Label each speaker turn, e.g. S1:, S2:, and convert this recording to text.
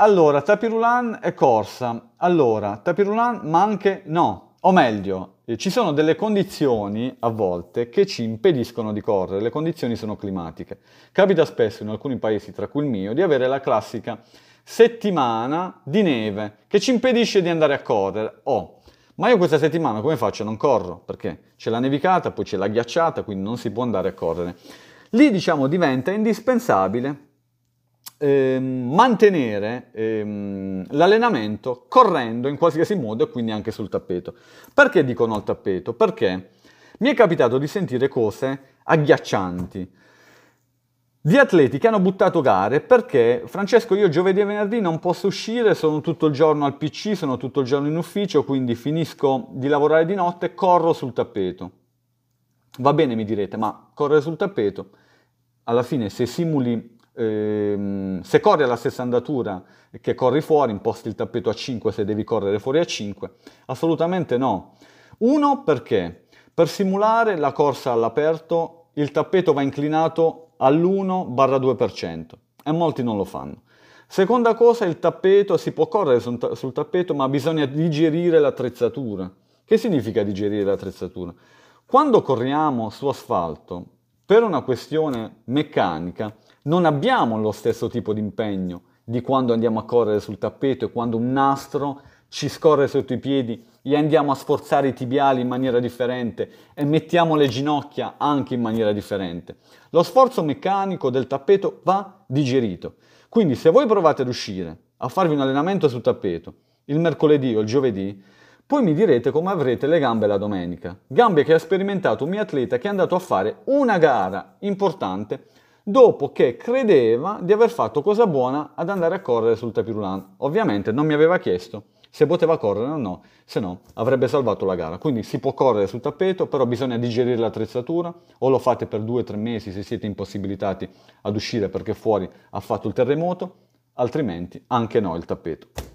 S1: allora, tapirulan e corsa. Allora, tapirulan ma anche no. O meglio, eh, ci sono delle condizioni a volte che ci impediscono di correre, le condizioni sono climatiche. Capita spesso in alcuni paesi, tra cui il mio, di avere la classica settimana di neve che ci impedisce di andare a correre. Oh, ma io questa settimana come faccio? Non corro perché c'è la nevicata, poi c'è la ghiacciata, quindi non si può andare a correre. Lì diciamo diventa indispensabile ehm, mantenere ehm, l'allenamento correndo in qualsiasi modo e quindi anche sul tappeto. Perché dico no al tappeto? Perché mi è capitato di sentire cose agghiaccianti di atleti che hanno buttato gare perché Francesco io giovedì e venerdì non posso uscire, sono tutto il giorno al PC, sono tutto il giorno in ufficio, quindi finisco di lavorare di notte corro sul tappeto. Va bene mi direte, ma correre sul tappeto, alla fine se simuli ehm, se corri alla stessa andatura che corri fuori, imposti il tappeto a 5 se devi correre fuori a 5? Assolutamente no. Uno perché per simulare la corsa all'aperto il tappeto va inclinato all'1-2% e molti non lo fanno. Seconda cosa, il tappeto, si può correre sul, tappeto ma bisogna digerire l'attrezzatura. Che significa digerire l'attrezzatura? Quando corriamo su asfalto, per una questione meccanica, non abbiamo lo stesso tipo di impegno di quando andiamo a correre sul tappeto e quando un nastro ci scorre sotto i piedi e andiamo a sforzare i tibiali in maniera differente e mettiamo le ginocchia anche in maniera differente. Lo sforzo meccanico del tappeto va digerito. Quindi se voi provate ad uscire a farvi un allenamento sul tappeto il mercoledì o il giovedì, poi mi direte come avrete le gambe la domenica. Gambe che ha sperimentato un mio atleta che è andato a fare una gara importante dopo che credeva di aver fatto cosa buona ad andare a correre sul tapirulan. Ovviamente non mi aveva chiesto se poteva correre o no, se no avrebbe salvato la gara. Quindi si può correre sul tappeto, però bisogna digerire l'attrezzatura o lo fate per due o tre mesi se siete impossibilitati ad uscire perché fuori ha fatto il terremoto, altrimenti anche no il tappeto.